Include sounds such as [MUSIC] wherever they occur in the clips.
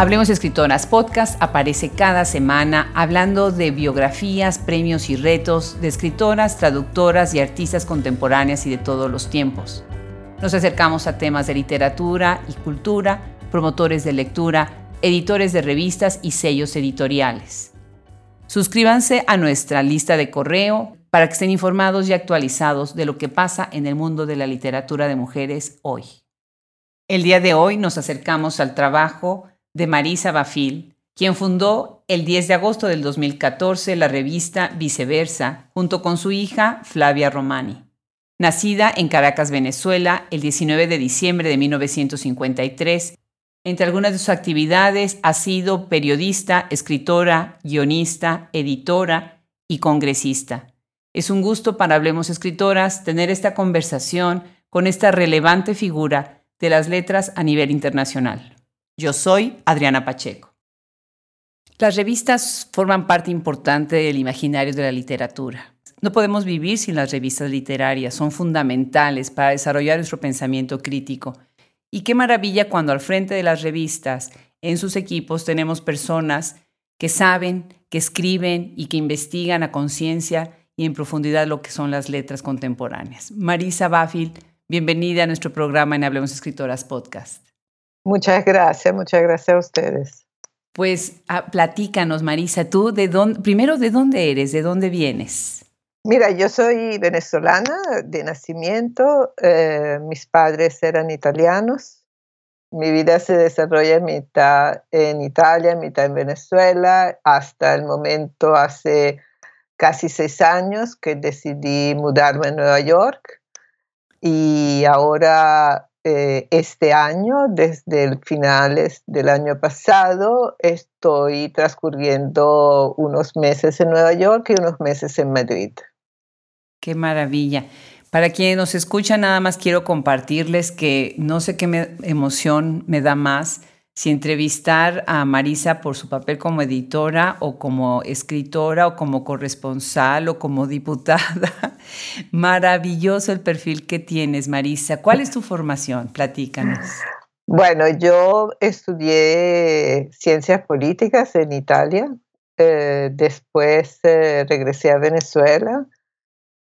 Hablemos Escritoras Podcast aparece cada semana hablando de biografías, premios y retos de escritoras, traductoras y artistas contemporáneas y de todos los tiempos. Nos acercamos a temas de literatura y cultura, promotores de lectura, editores de revistas y sellos editoriales. Suscríbanse a nuestra lista de correo para que estén informados y actualizados de lo que pasa en el mundo de la literatura de mujeres hoy. El día de hoy nos acercamos al trabajo de Marisa Bafil, quien fundó el 10 de agosto del 2014 la revista Viceversa junto con su hija Flavia Romani. Nacida en Caracas, Venezuela, el 19 de diciembre de 1953, entre algunas de sus actividades ha sido periodista, escritora, guionista, editora y congresista. Es un gusto para Hablemos Escritoras tener esta conversación con esta relevante figura de las letras a nivel internacional. Yo soy Adriana Pacheco. Las revistas forman parte importante del imaginario de la literatura. No podemos vivir sin las revistas literarias, son fundamentales para desarrollar nuestro pensamiento crítico. Y qué maravilla cuando al frente de las revistas, en sus equipos, tenemos personas que saben, que escriben y que investigan a conciencia y en profundidad lo que son las letras contemporáneas. Marisa Bafil, bienvenida a nuestro programa en Hablemos Escritoras Podcast. Muchas gracias, muchas gracias a ustedes. Pues platícanos, Marisa, tú de dónde, primero de dónde eres, de dónde vienes. Mira, yo soy venezolana de nacimiento, eh, mis padres eran italianos, mi vida se desarrolla mitad en Italia, mitad en Venezuela, hasta el momento hace casi seis años que decidí mudarme a Nueva York y ahora eh, este año, desde el finales del año pasado, estoy transcurriendo unos meses en Nueva York y unos meses en Madrid. Qué maravilla. Para quienes nos escuchan, nada más quiero compartirles que no sé qué emoción me da más si entrevistar a Marisa por su papel como editora o como escritora o como corresponsal o como diputada. [LAUGHS] Maravilloso el perfil que tienes, Marisa. ¿Cuál es tu formación? Platícanos. Bueno, yo estudié ciencias políticas en Italia. Eh, después eh, regresé a Venezuela.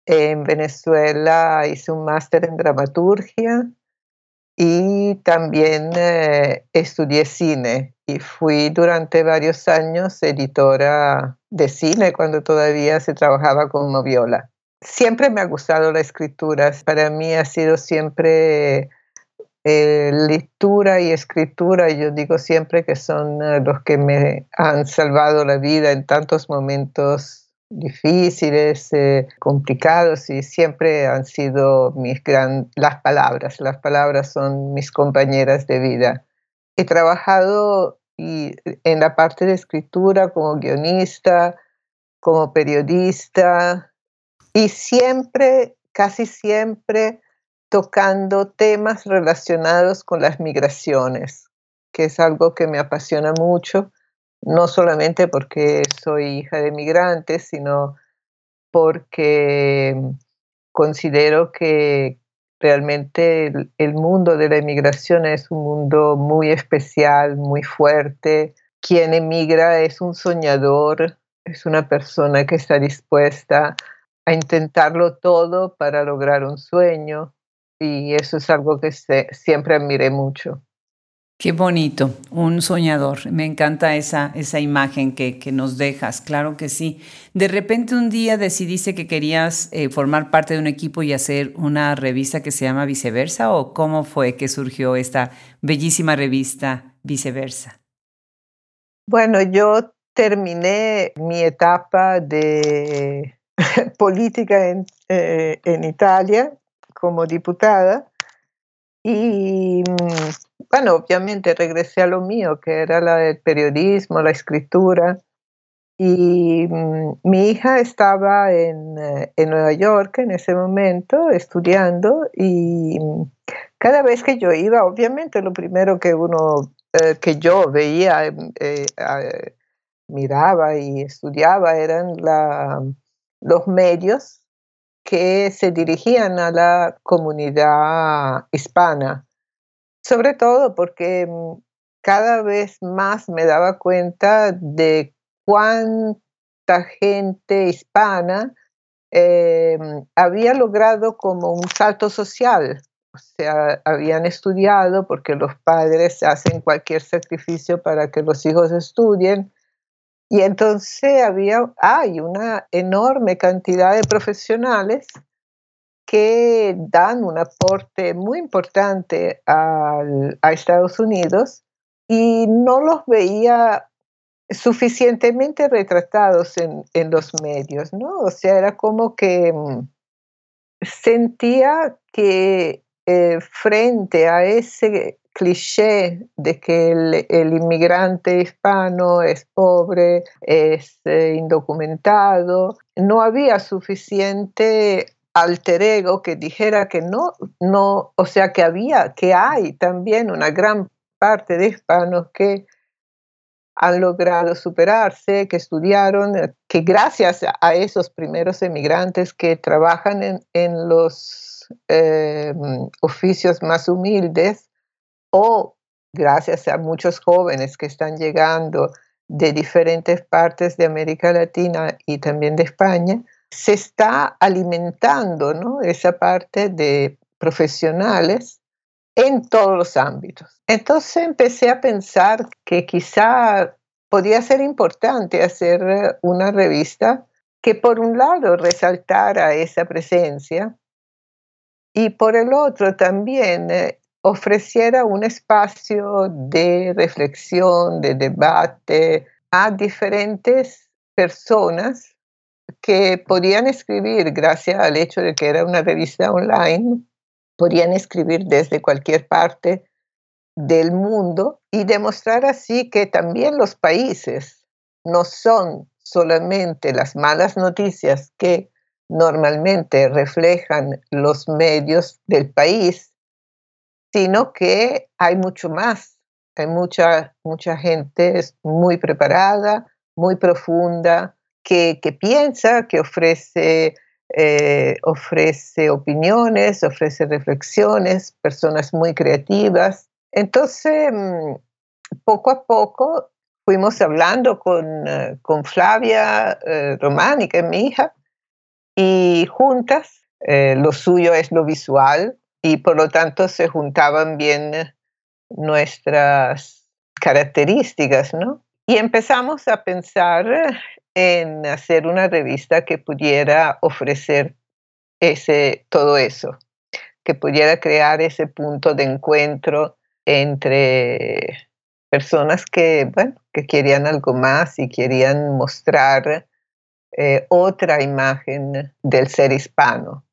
En Venezuela hice un máster en dramaturgia y también eh, estudié cine y fui durante varios años editora de cine cuando todavía se trabajaba con Moviola. Siempre me ha gustado la escritura, para mí ha sido siempre eh, lectura y escritura, yo digo siempre que son eh, los que me han salvado la vida en tantos momentos difíciles, eh, complicados y siempre han sido mis gran, las palabras. Las palabras son mis compañeras de vida. He trabajado y, en la parte de escritura como guionista, como periodista y siempre, casi siempre, tocando temas relacionados con las migraciones, que es algo que me apasiona mucho no solamente porque soy hija de migrantes, sino porque considero que realmente el, mundo de la inmigración es un mundo muy especial, muy fuerte. Quien emigra es un soñador, es una persona que está dispuesta a intentarlo todo para lograr un sueño y eso es algo que siempre admiré mucho. Qué bonito, un soñador. Me encanta esa, esa imagen que, que, nos dejas, claro que sí. De repente un día decidiste que querías eh, formar parte de un equipo y hacer una revista que se llama Viceversa o cómo fue que surgió esta bellísima revista Viceversa. Bueno, yo terminé mi etapa de [LAUGHS] política en, eh, en Italia como diputada y mm, bueno, obviamente regresé a lo mío, que era la, el periodismo, la escritura. Y mm, mi hija estaba en, eh, en, Nueva York en ese momento estudiando y mm, cada vez que yo iba, obviamente lo primero que uno, eh, que yo veía, eh, miraba y estudiaba eran los medios que se dirigían a la comunidad hispana, sobre todo porque mm, cada vez más me daba cuenta de cuánta gente hispana em, había logrado como un salto social. O sea, habían estudiado porque los padres hacen cualquier sacrificio para que los hijos estudien. Y entonces había, hay una enorme cantidad de profesionales que dan un aporte muy importante a Estados Unidos y no los veía suficientemente retratados en, los medios, ¿no? O sea, era como que mm, sentía que eh, frente a ese cliché de que el, inmigrante hispano es pobre, es eh, indocumentado, no había suficiente alter ego que dijera que no, no, o sea, que había, que hay también una gran parte de hispanos que han logrado superarse, que estudiaron, que gracias a esos primeros emigrantes que trabajan en, los eh, oficios más humildes o gracias a muchos jóvenes que están llegando de diferentes partes de América Latina y también de España, se está alimentando ¿no? esa parte de profesionales en todos los ámbitos. Entonces empecé a pensar que quizá podía ser importante hacer una revista que por un lado resaltara esa presencia y por el otro también eh, ofreciera un espacio de reflexión, de debate a diferentes personas que podían escribir, gracias al hecho de que era una revista online, podían escribir desde cualquier parte del mundo y demostrar así que también los países no son solamente las malas noticias que normalmente reflejan los medios del país, sino que hay mucho más. Hay mucha, mucha gente muy preparada, muy profunda, que, piensa, que ofrece, eh, ofrece opiniones, ofrece reflexiones, personas muy creativas. Entonces, mm, poco a poco fuimos hablando con, eh, con Flavia eh, mi hija, y juntas, lo suyo es lo visual, y por lo tanto se juntaban bien nuestras características, ¿no? Y empezamos a pensar en hacer una revista que pudiera ofrecer ese, todo eso, que pudiera crear ese punto de encuentro entre personas que, bueno, que querían algo más y querían mostrar eh, otra imagen del ser hispano.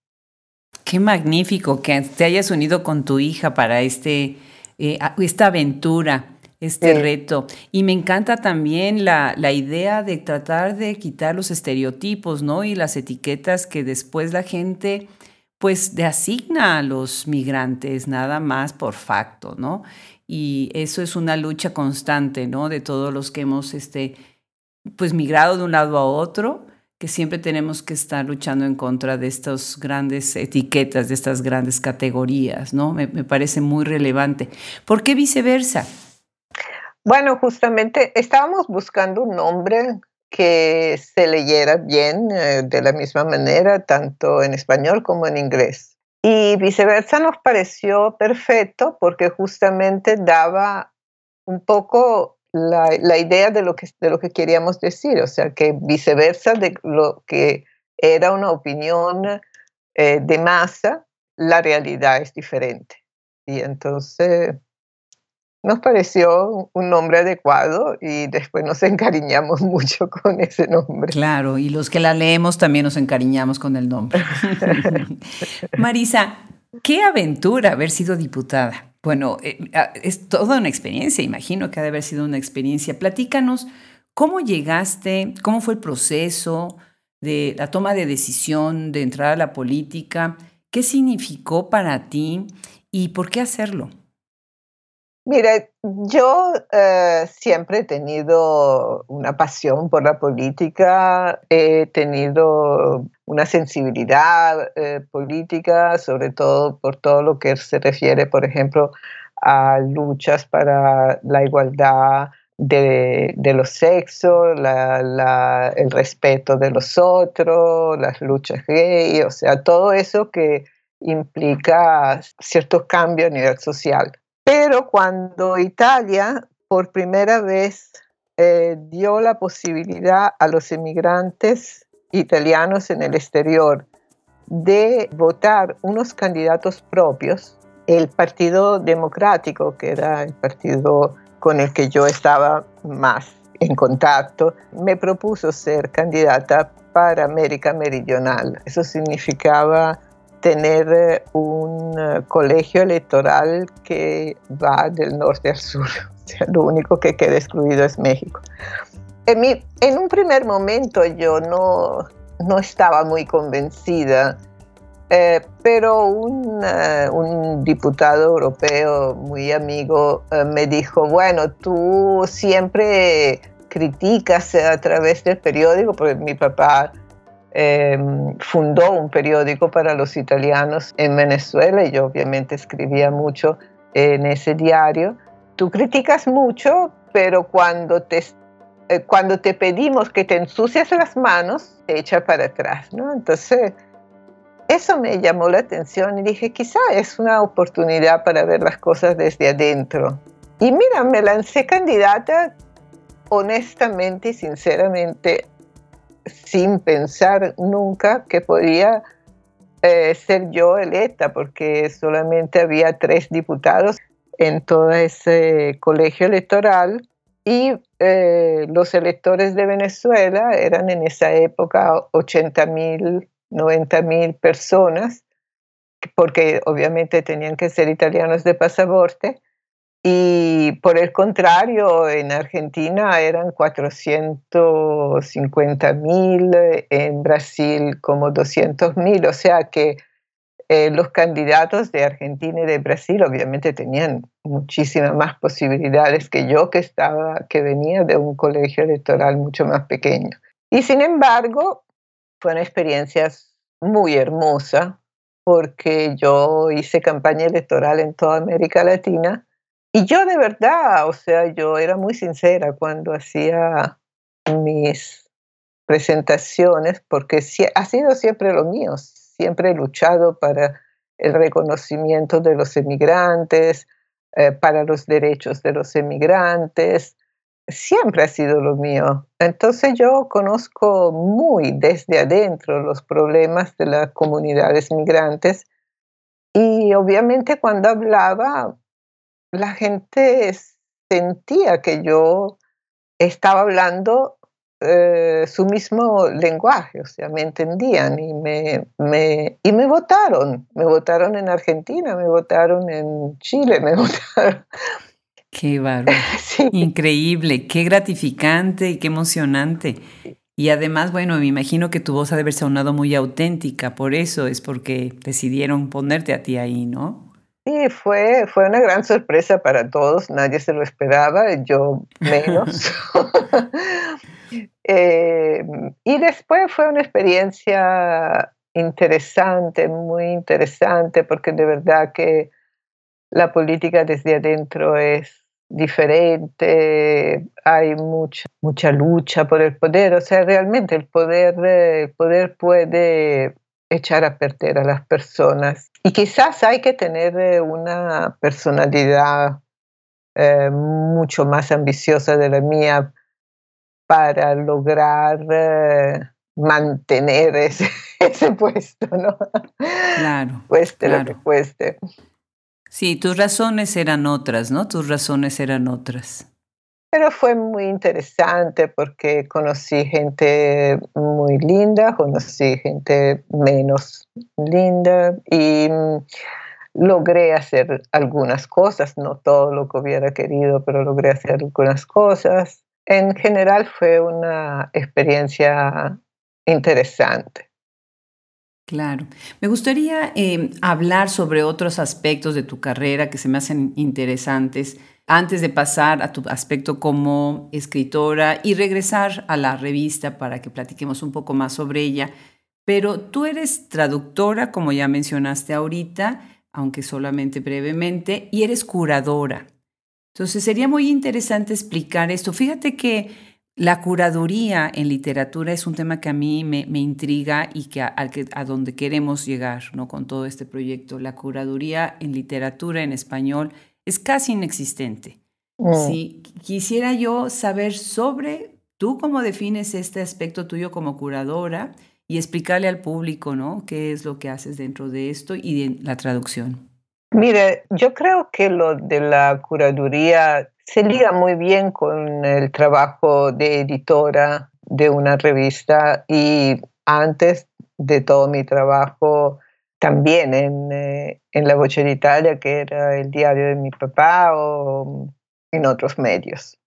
Qué magnífico que te hayas unido con tu hija para este, eh, esta aventura este reto. Y me encanta también la, idea de tratar de quitar los estereotipos, ¿no? Y las etiquetas que después la gente pues de asigna a los migrantes nada más por facto, ¿no? Y eso es una lucha constante, ¿no? De todos los que hemos, este, pues migrado de un lado a otro, que siempre tenemos que estar luchando en contra de estas grandes etiquetas, de estas grandes categorías, ¿no? Me, me parece muy relevante. ¿Por qué viceversa? Bueno, justamente estábamos buscando un nombre que se leyera bien eh, de la misma manera, tanto en español como en inglés. Y viceversa nos pareció perfecto porque justamente daba un poco la, idea de lo, que, de lo que queríamos decir, o sea, que viceversa de lo que era una opinión eh, de masa, la realidad es diferente. Y entonces nos pareció un nombre adecuado y después nos encariñamos [LAUGHS] mucho con ese nombre. Claro, y los que la leemos también nos encariñamos con el nombre. [LAUGHS] Marisa, qué aventura haber sido diputada. Bueno, eh, es toda una experiencia, imagino que ha de haber sido una experiencia. Platícanos, ¿cómo llegaste? ¿Cómo fue el proceso de la toma de decisión de entrar a la política? ¿Qué significó para ti y por qué hacerlo? Mira, yo eh, siempre he tenido una pasión por la política, he tenido una sensibilidad eh, política, sobre todo por todo lo que se refiere, por ejemplo, a luchas para la igualdad de, los sexos, el respeto de los otros, las luchas gay, o sea, todo eso que implica ciertos cambios a nivel social. Pero cuando Italia por primera vez eh, dio la posibilidad a los inmigrantes italianos en el exterior de votar unos candidatos propios, el Partido Democrático, que era el partido con el que yo estaba más en contacto, me propuso ser candidata para América Meridional. Eso significaba tener eh, un eh, colegio electoral que va del norte al sur. [LAUGHS] O sea, lo único que queda excluido es México. En, en un primer momento yo no, no estaba muy convencida, eh, pero un, un, diputado europeo muy amigo me dijo, bueno, tú siempre criticas a través del periódico, porque mi papá Em, fundó un periódico para los italianos en Venezuela y yo obviamente escribía mucho en ese diario. Tú criticas mucho, pero cuando te, eh, cuando te pedimos que te ensucias las manos, te echa para atrás, ¿no? Entonces, eso me llamó la atención y dije, quizá es una oportunidad para ver las cosas desde adentro. Y mira, me lancé candidata honestamente y sinceramente sin pensar nunca que podía eh, ser yo electa, porque solamente había tres diputados en todo ese colegio electoral y eh, los electores de Venezuela eran en esa época 80 mil, 90 mil personas, porque obviamente tenían que ser italianos de pasaporte, y por el contrario, en Argentina eran 450 mil, en Brasil como 200 mil, o sea que eh, los candidatos de Argentina y de Brasil obviamente tenían muchísimas más posibilidades que yo que estaba, que venía de un colegio electoral mucho más pequeño. Y sin embargo, fue una experiencia muy hermosa porque yo hice campaña electoral en toda América Latina y yo de verdad, o sea, yo era muy sincera cuando hacía mis presentaciones, porque ha sido siempre lo mío, siempre he luchado para el reconocimiento de los emigrantes, eh, para los derechos de los emigrantes, siempre ha sido lo mío. Entonces yo conozco muy desde adentro los problemas de las comunidades migrantes. Y obviamente cuando hablaba la gente sentía que yo estaba hablando eh, su mismo lenguaje, o sea, me entendían y me, me, y me votaron. Me votaron en Argentina, me votaron en Chile, [LAUGHS] me votaron. Qué bárbaro. [LAUGHS] Increíble, qué gratificante y qué emocionante. Y además, bueno, me imagino que tu voz ha de haber sonado muy auténtica, por eso es porque decidieron ponerte a ti ahí, ¿no? Sí, fue, fue una gran sorpresa para todos, nadie se lo esperaba, yo menos. [LAUGHS] Eh, y después fue una experiencia interesante, muy interesante, porque de verdad que la política desde adentro es diferente, hay mucha, mucha lucha por el poder, o sea, realmente el poder, el poder puede echar a perder a las personas. Y quizás hay que tener eh, una personalidad eh, mucho más ambiciosa de la mía para lograr eh, mantener ese, [LAUGHS] ese, puesto, ¿no? Claro. [LAUGHS] Cueste lo que cueste. Sí, tus razones eran otras, ¿no? Tus razones eran otras. Pero fue muy interesante porque conocí gente muy linda, conocí gente menos linda y mm, logré hacer algunas cosas, no todo lo que hubiera querido, pero logré hacer algunas cosas. En general fue una experiencia interesante. Claro. Me gustaría eh, hablar sobre otros aspectos de tu carrera que se me hacen interesantes antes de pasar a tu aspecto como escritora y regresar a la revista para que platiquemos un poco más sobre ella. Pero tú eres traductora, como ya mencionaste ahorita, aunque solamente brevemente, y eres curadora. Entonces sería muy interesante explicar esto. Fíjate que la curaduría en literatura es un tema que a mí me, intriga y que a, que a, donde queremos llegar ¿no? con todo este proyecto. La curaduría en literatura en español es casi inexistente. Mm. Si quisiera yo saber sobre tú cómo defines este aspecto tuyo como curadora y explicarle al público, ¿no? ¿Qué es lo que haces dentro de esto y de la traducción? Mire, yo creo que lo de la curaduría se liga muy bien con el trabajo de editora de una revista y antes de todo mi trabajo también en, eh, en La Voce d'Italia, que era el diario de mi papá o en otros medios.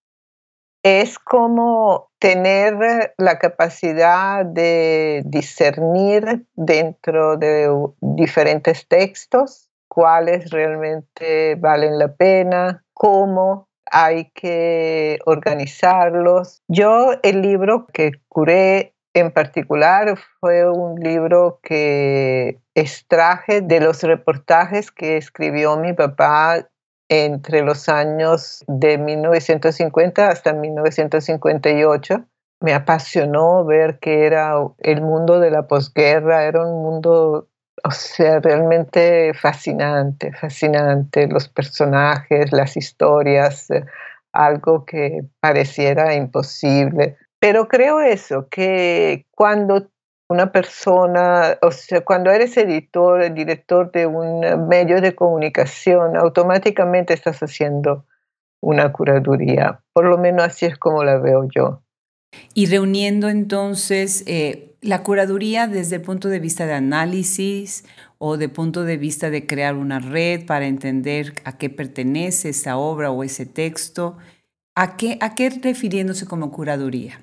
Es como tener la capacidad de discernir dentro de diferentes textos cuáles realmente valen la pena, cómo hay que organizarlos. Yo el libro que curé en particular fue un libro que extraje de los reportajes que escribió mi papá entre los años de 1950 hasta 1958. Me apasionó ver que era el mundo de la posguerra, era un mundo, o sea, realmente fascinante, fascinante, los personajes, las historias, eh, algo que pareciera imposible. Pero creo eso, que cuando una persona, o sea, cuando eres editor, director de un medio de comunicación, automáticamente estás haciendo una curaduría. Por lo menos así es como la veo yo. Y reuniendo entonces eh, la curaduría desde el punto de vista de análisis o de punto de vista de crear una red para entender a qué pertenece esa obra o ese texto, ¿a qué, a qué refiriéndose como curaduría?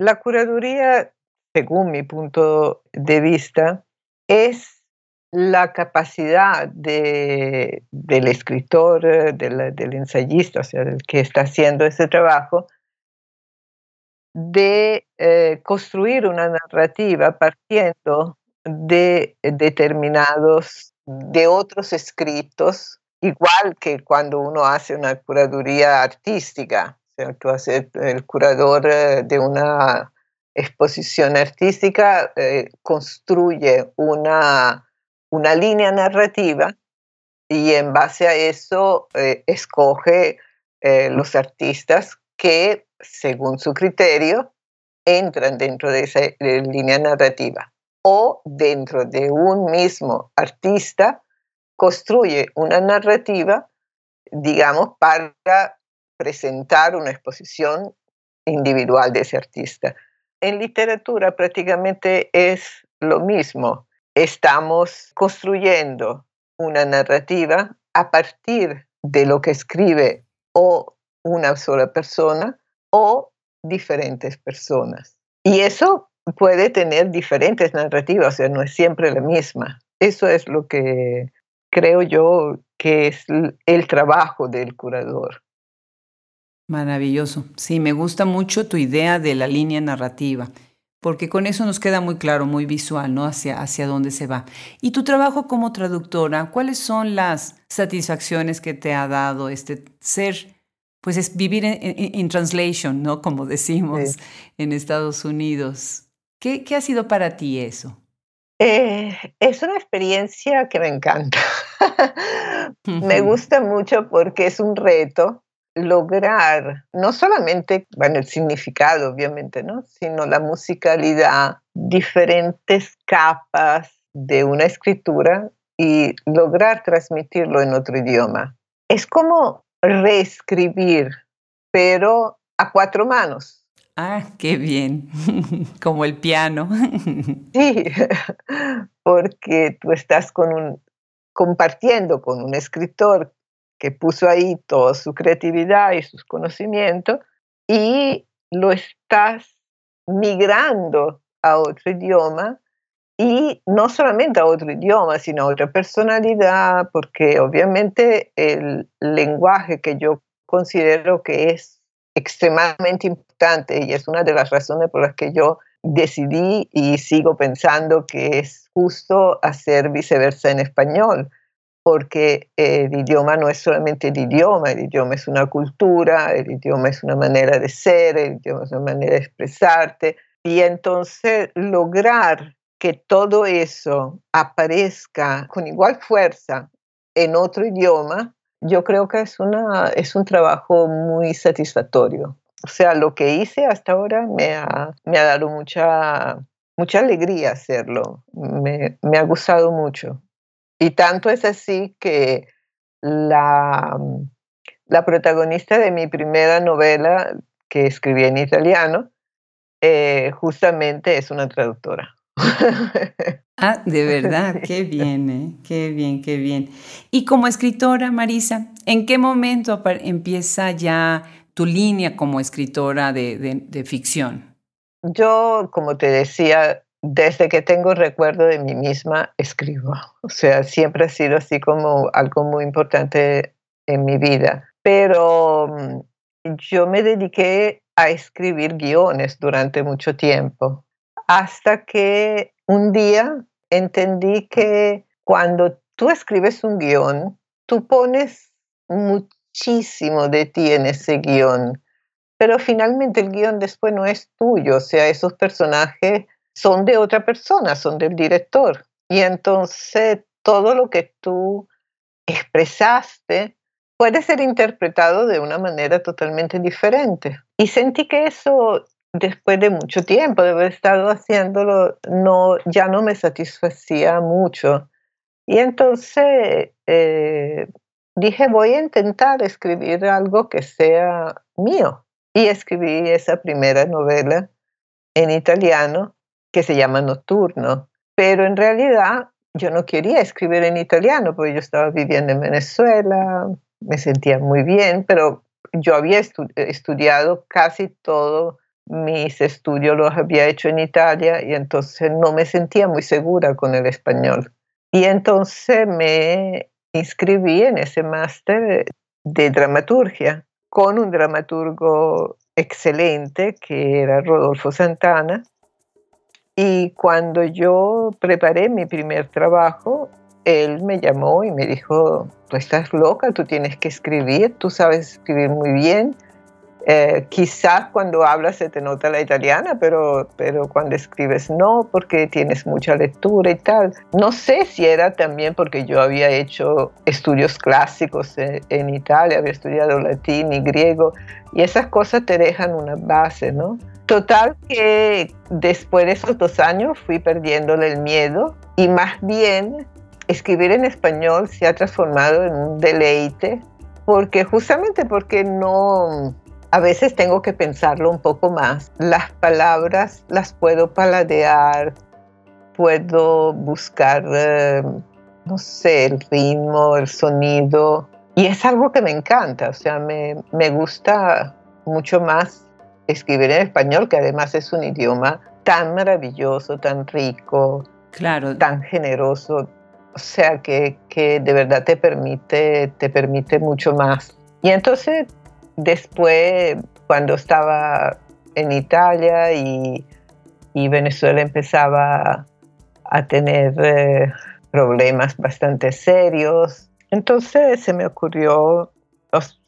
La curaduría según mi punto de vista, es la capacidad del escritor, del ensayista, o sea, del que está haciendo ese trabajo, de eh, construir una narrativa partiendo de determinados, de otros escritos, igual que cuando uno hace una curaduría artística, o sea, tú haces el curador eh, de una exposición artística eh, construye una, una, línea narrativa y en base a eso eh, escoge los artistas que, según su criterio, entran dentro de esa línea narrativa. O dentro de un mismo artista construye una narrativa, digamos, para presentar una exposición individual de ese artista. En literatura prácticamente es lo mismo. Estamos construyendo una narrativa a partir de lo que escribe o una sola persona o diferentes personas. Y eso puede tener diferentes narrativas, o sea, no es siempre la misma. Eso es lo que creo yo que es el trabajo del curador. Maravilloso. Sí, me gusta mucho tu idea de la línea narrativa, porque con eso nos queda muy claro, muy visual, ¿no? Hacia, hacia dónde se va. Y tu trabajo como traductora, ¿cuáles son las satisfacciones que te ha dado este ser, pues es vivir en, translation, ¿no? Como decimos en Estados Unidos. ¿Qué, ¿Qué, ha sido para ti eso? Eh, es una experiencia que me encanta. [LAUGHS] me gusta mucho porque es un reto lograr no solamente, bueno, el significado, obviamente, ¿no? Sino la musicalidad, diferentes capas de una escritura y lograr transmitirlo en otro idioma. Es como reescribir, pero a cuatro manos. Ah, qué bien, [LAUGHS] como el piano. [LAUGHS] sí, [LAUGHS] porque tú estás con un, compartiendo con un escritor que puso ahí toda su creatividad y sus conocimientos y lo estás migrando a otro idioma y no solamente a otro idioma, sino a otra personalidad, porque obviamente el lenguaje que yo considero que es extremadamente importante y es una de las razones por las que yo decidí y sigo pensando que es justo hacer viceversa en español, porque el idioma no es solamente el idioma, el idioma es una cultura, el idioma es una manera de ser, el idioma es una manera de expresarte. Y entonces lograr que todo eso aparezca con igual fuerza en otro idioma, yo creo que es, una, es un trabajo muy satisfactorio. O sea, lo que hice hasta ahora me ha, me ha dado mucha, mucha alegría hacerlo, me, me ha gustado mucho. Y tanto es así que la, la protagonista de mi primera novela, que escribí en italiano, eh, justamente es una traductora. Ah, de [LAUGHS] verdad, qué bien, ¿eh? qué bien, qué bien. Y como escritora, Marisa, ¿en qué momento empieza ya tu línea como escritora de, de, de ficción? Yo, como te decía, desde que tengo recuerdo de mí misma, escribo. O sea, siempre ha sido así como algo muy importante en mi vida. Pero mm, yo me dediqué a escribir guiones durante mucho tiempo, hasta que un día entendí que cuando tú escribes un guion, tú pones muchísimo de ti en ese guion, pero finalmente el guion después no es tuyo, o sea, esos personajes son de otra persona, son del director. Y entonces todo lo que tú expresaste puede ser interpretado de una manera totalmente diferente. Y sentí que eso, después de mucho tiempo de haber estado haciéndolo, no, ya no me satisfacía mucho. Y entonces eh, dije, voy a intentar escribir algo que sea mío. Y escribí esa primera novela en italiano que se llama Nocturno. Pero en realidad yo no quería escribir en italiano porque yo estaba viviendo en Venezuela, me sentía muy bien, pero yo había estudiado casi todo mis estudios los había hecho en Italia y entonces no me sentía muy segura con el español. Y entonces me inscribí en ese máster de dramaturgia con un dramaturgo excelente que era Rodolfo Santana y cuando yo preparé mi primer trabajo, él me llamó y me dijo, tú estás loca, tú tienes que escribir, tú sabes escribir muy bien. Eh, quizás cuando hablas se te nota la italiana, pero, pero cuando escribes no, porque tienes mucha lectura y tal. No sé si era también porque yo había hecho estudios clásicos en, en Italia, había estudiado latín y griego, y esas cosas te dejan una base, ¿no? Total que después de esos dos años fui perdiéndole el miedo y más bien escribir en español se ha transformado en un deleite porque justamente porque no, a veces tengo que pensarlo un poco más. Las palabras las puedo paladear, puedo buscar, eh, no sé, el ritmo, el sonido. Y es algo que me encanta, o sea, me, me gusta mucho más escribir en español, que además es un idioma tan maravilloso, tan rico, claro. tan generoso, o sea que, que de verdad te permite, te permite mucho más. Y entonces después, cuando estaba en Italia y, y Venezuela empezaba a tener eh, problemas bastante serios, entonces se me ocurrió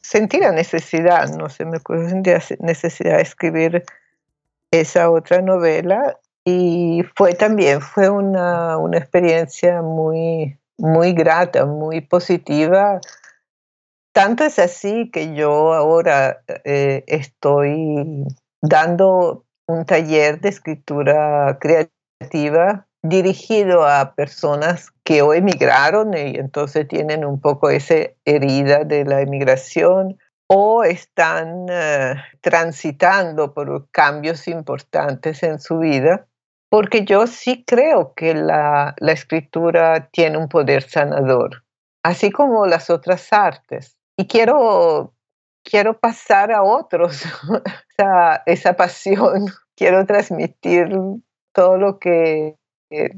sentí la necesidad, no se me ocurrió la necesidad de escribir esa otra novela y fue también, fue una, una experiencia muy, muy grata, muy positiva. Tanto es así que yo ahora eh, estoy dando un taller de escritura creativa dirigido a personas que o emigraron y entonces tienen un poco esa herida de la emigración o están eh, transitando por cambios importantes en su vida, porque yo sí creo que la, la escritura tiene un poder sanador, así como las otras artes. Y quiero, quiero pasar a otros [LAUGHS] esa, esa pasión, [LAUGHS] quiero transmitir todo lo que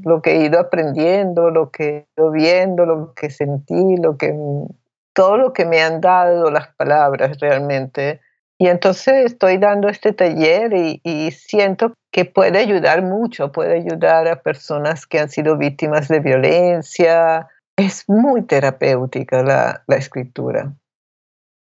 lo que he ido aprendiendo, lo que he ido viendo, lo que sentí, lo que, todo lo que me han dado las palabras realmente. Y entonces estoy dando este taller y, y, siento que puede ayudar mucho, puede ayudar a personas que han sido víctimas de violencia, es muy terapéutica la, escritura.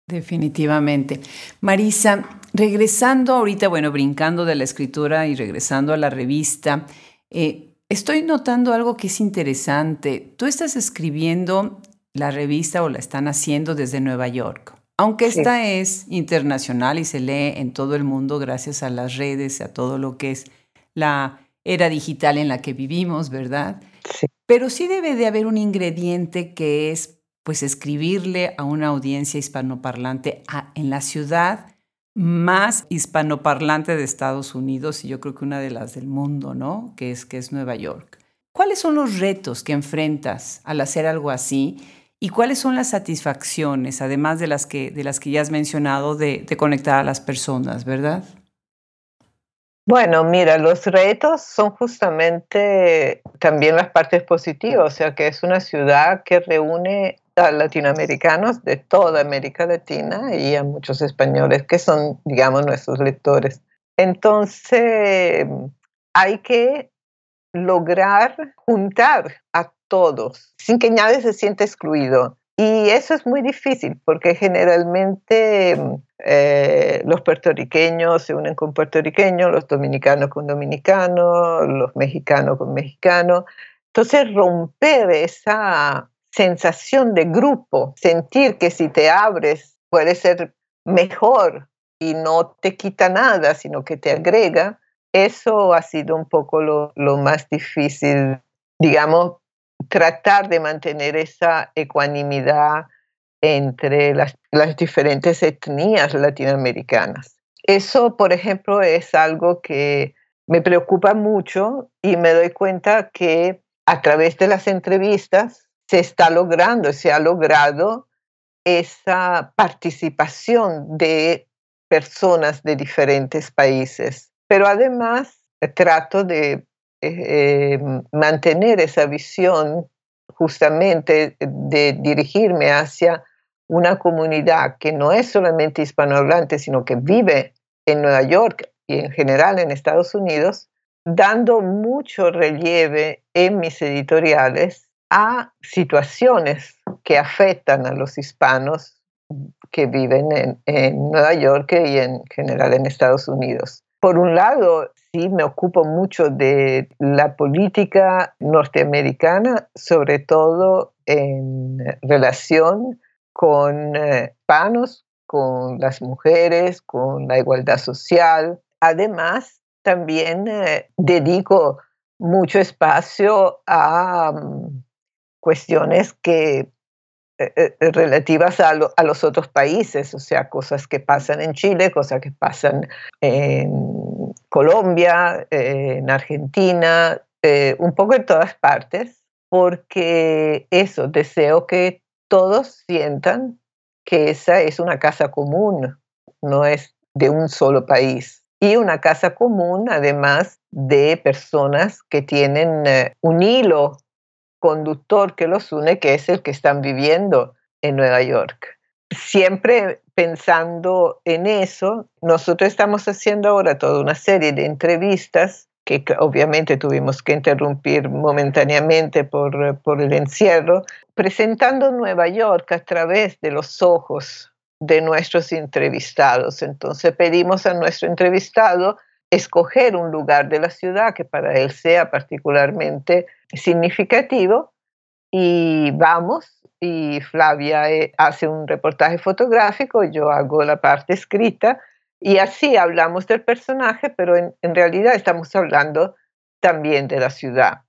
Definitivamente. Marisa, regresando ahorita, bueno, brincando de la escritura y regresando a la revista, eh, estoy notando algo que es interesante. Tú estás escribiendo la revista o la están haciendo desde Nueva York. Aunque esta es internacional y se lee en todo el mundo gracias a las redes, a todo lo que es la era digital en la que vivimos, ¿verdad? Sí. Pero sí debe de haber un ingrediente que es pues escribirle a una audiencia hispanoparlante en la ciudad más hispanoparlante de Estados Unidos y yo creo que una de las del mundo, ¿no? Que es, que es Nueva York. ¿Cuáles son los retos que enfrentas al hacer algo así? ¿Y cuáles son las satisfacciones, además de las que, de las que ya has mencionado, de, conectar a las personas, verdad? Bueno, mira, los retos son justamente también las partes positivas, o sea que es una ciudad que reúne latinoamericanos de toda América Latina y a muchos españoles que son, digamos, nuestros lectores. Entonces, hay que lograr juntar a todos, sin que nadie se sienta excluido. Y eso es muy difícil porque generalmente eh, los puertorriqueños se unen con puertorriqueños, los dominicanos con dominicanos, los mexicanos con mexicanos. Entonces romper esa sensación de grupo, sentir que si te abres puede ser mejor y no te quita nada, sino que te agrega, eso ha sido un poco lo, lo más difícil, digamos, tratar de mantener esa ecuanimidad entre las, diferentes etnias latinoamericanas. Eso, por ejemplo, es algo que me preocupa mucho y me doy cuenta que a través de las entrevistas se está logrando, se ha logrado esa participación de personas de diferentes países. Pero además trato de eh, mantener esa visión justamente de dirigirme hacia una comunidad que no es solamente hispanohablante, sino que vive en Nueva York y en general en Estados Unidos, dando mucho relieve en mis editoriales a situaciones que afectan a los hispanos que viven en, en Nueva York y en general en Estados Unidos. Por un lado, sí me ocupo mucho de la política norteamericana, sobre todo en relación con eh, panos, con las mujeres, con la igualdad social. Además, también eh, dedico mucho espacio a mm, cuestiones que eh, relativas a, a, los otros países, o sea, cosas que pasan en Chile, cosas que pasan en Colombia, eh, en Argentina, eh, un poco en todas partes, porque eso, deseo que todos sientan que esa es una casa común, no es de un solo país. Y una casa común, además, de personas que tienen eh, un hilo conductor que los une, que es el que están viviendo en Nueva York siempre pensando en eso, nosotros estamos haciendo ahora toda una serie de entrevistas que obviamente tuvimos que interrumpir momentáneamente por, por el encierro, presentando Nueva York a través de los ojos de nuestros entrevistados. Entonces pedimos a nuestro entrevistado escoger un lugar de la ciudad que para él sea particularmente significativo y vamos y Flavia eh, hace un reportaje fotográfico, yo hago la parte escrita y así hablamos del personaje, pero en, realidad estamos hablando también de la ciudad.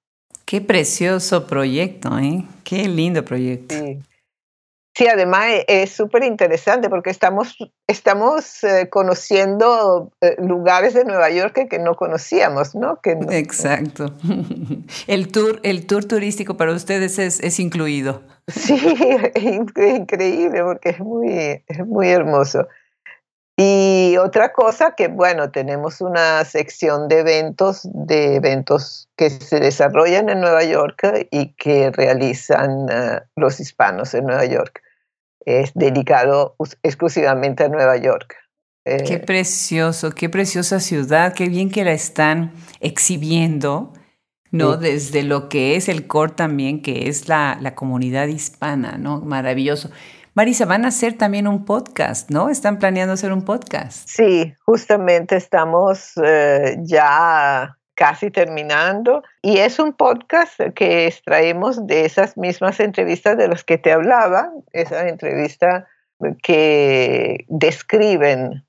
Qué precioso proyecto, ¿eh? Qué lindo proyecto. Sí, además e, es súper interesante porque estamos, estamos eh, conociendo eh, lugares de Nueva York que, no conocíamos, ¿no? Que Exacto. [LAUGHS] El tour, el tour turístico para ustedes es, es incluido. Sí, [LAUGHS] es increíble porque es muy, es muy hermoso. Y otra cosa que, bueno, tenemos una sección de eventos, de eventos que se desarrollan en Nueva York y que realizan eh, los hispanos en Nueva York es dedicado exclusivamente a Nueva York. qué eh, precioso, qué preciosa ciudad, qué bien que la están exhibiendo ¿no? Desde lo que es el core también, que es la, la comunidad hispana, ¿no? Maravilloso. Marisa, van a hacer también un podcast, ¿no? Están planeando hacer un podcast. Sí, justamente estamos eh, ya casi terminando y es un podcast que extraemos de esas mismas entrevistas de las que te hablaba, esas entrevistas que describen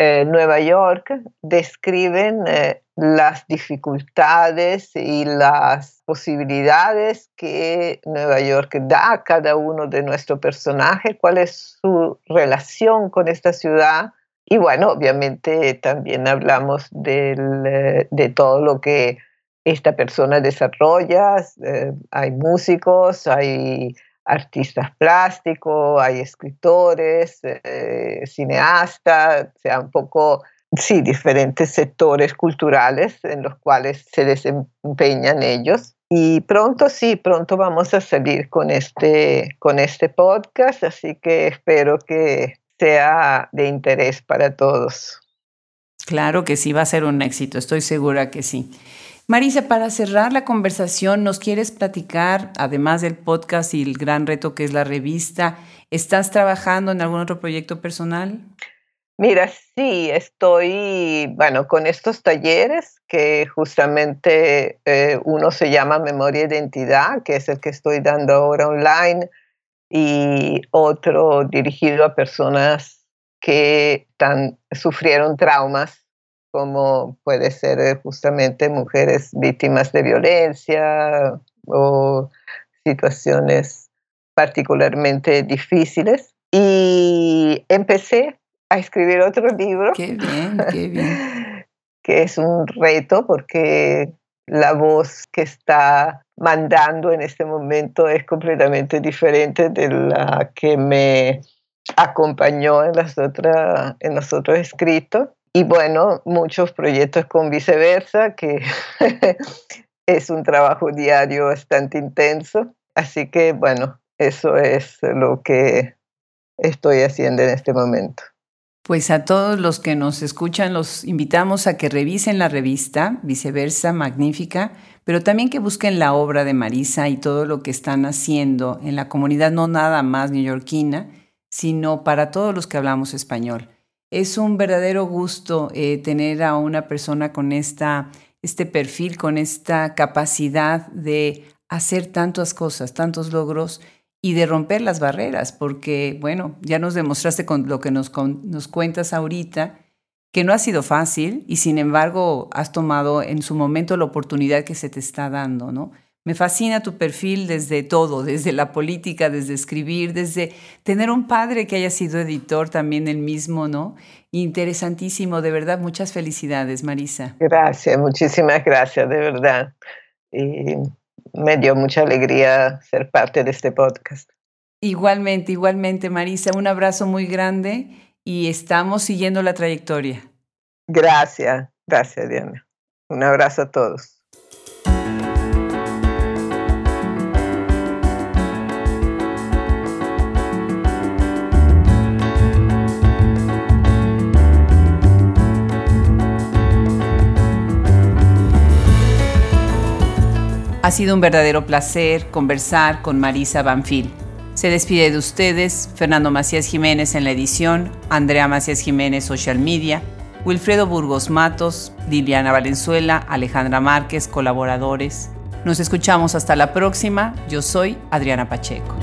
eh, Nueva York, describen eh, las dificultades y las posibilidades que Nueva York da a cada uno de nuestros personajes, cuál es su relación con esta ciudad. Y bueno, obviamente también hablamos eh, de todo lo que esta persona desarrolla. Eh, hay músicos, hay artistas plásticos, hay escritores, eh, cineastas, o sea, un poco sí, diferentes sectores culturales en los cuales se desempeñan ellos. Y pronto, sí, pronto vamos a salir con este, con este podcast, así que espero que sea de interés para todos. Claro que sí, va a ser un éxito, estoy segura que sí. Marisa, para cerrar la conversación, ¿nos quieres platicar, además del podcast y el gran reto que es la revista, ¿estás trabajando en algún otro proyecto personal? Mira, sí, estoy, bueno, con estos talleres que justamente eh, uno se llama Memoria e Identidad, que es el que estoy dando ahora online, y otro dirigido a personas que tan, sufrieron traumas, como puede ser eh, justamente mujeres víctimas de violencia o situaciones particularmente difíciles. Y empecé a escribir otro libro. Qué bien, qué bien. [LAUGHS] que es un reto porque la voz que está mandando en este momento es completamente diferente de la que me acompañó en, las otras en los otros escritos. Y bueno, muchos proyectos con viceversa, que [LAUGHS] es un trabajo diario bastante intenso. Así que bueno, eso es lo que estoy haciendo en este momento. Pues a todos los que nos escuchan los invitamos a que revisen la revista, viceversa, magnífica, pero también que busquen la obra de Marisa y todo lo que están haciendo en la comunidad, no nada más neoyorquina, sino para todos los que hablamos español. Es un verdadero gusto eh, tener a una persona con esta, este perfil, con esta capacidad de hacer tantas cosas, tantos logros y de romper las barreras, porque, bueno, ya nos demostraste con lo que nos, nos cuentas ahorita, que no ha sido fácil y sin embargo has tomado en su momento la oportunidad que se te está dando, ¿no? Me fascina tu perfil desde todo, desde la política, desde escribir, desde tener un padre que haya sido editor también el mismo, ¿no? Interesantísimo, de verdad, muchas felicidades, Marisa. Gracias, muchísimas gracias, de verdad me dio mucha alegría ser parte de este podcast. Igualmente, igualmente, Marisa, un abrazo muy grande y estamos siguiendo la trayectoria. Gracias, gracias, Diana. Un abrazo a todos. Ha sido un verdadero placer conversar con Marisa Banfil. Se despide de ustedes Fernando Macías Jiménez en la edición, Andrea Macías Jiménez Social Media, Wilfredo Burgos Matos, Liliana Valenzuela, Alejandra Márquez, colaboradores. Nos escuchamos hasta la próxima. Yo soy Adriana Pacheco.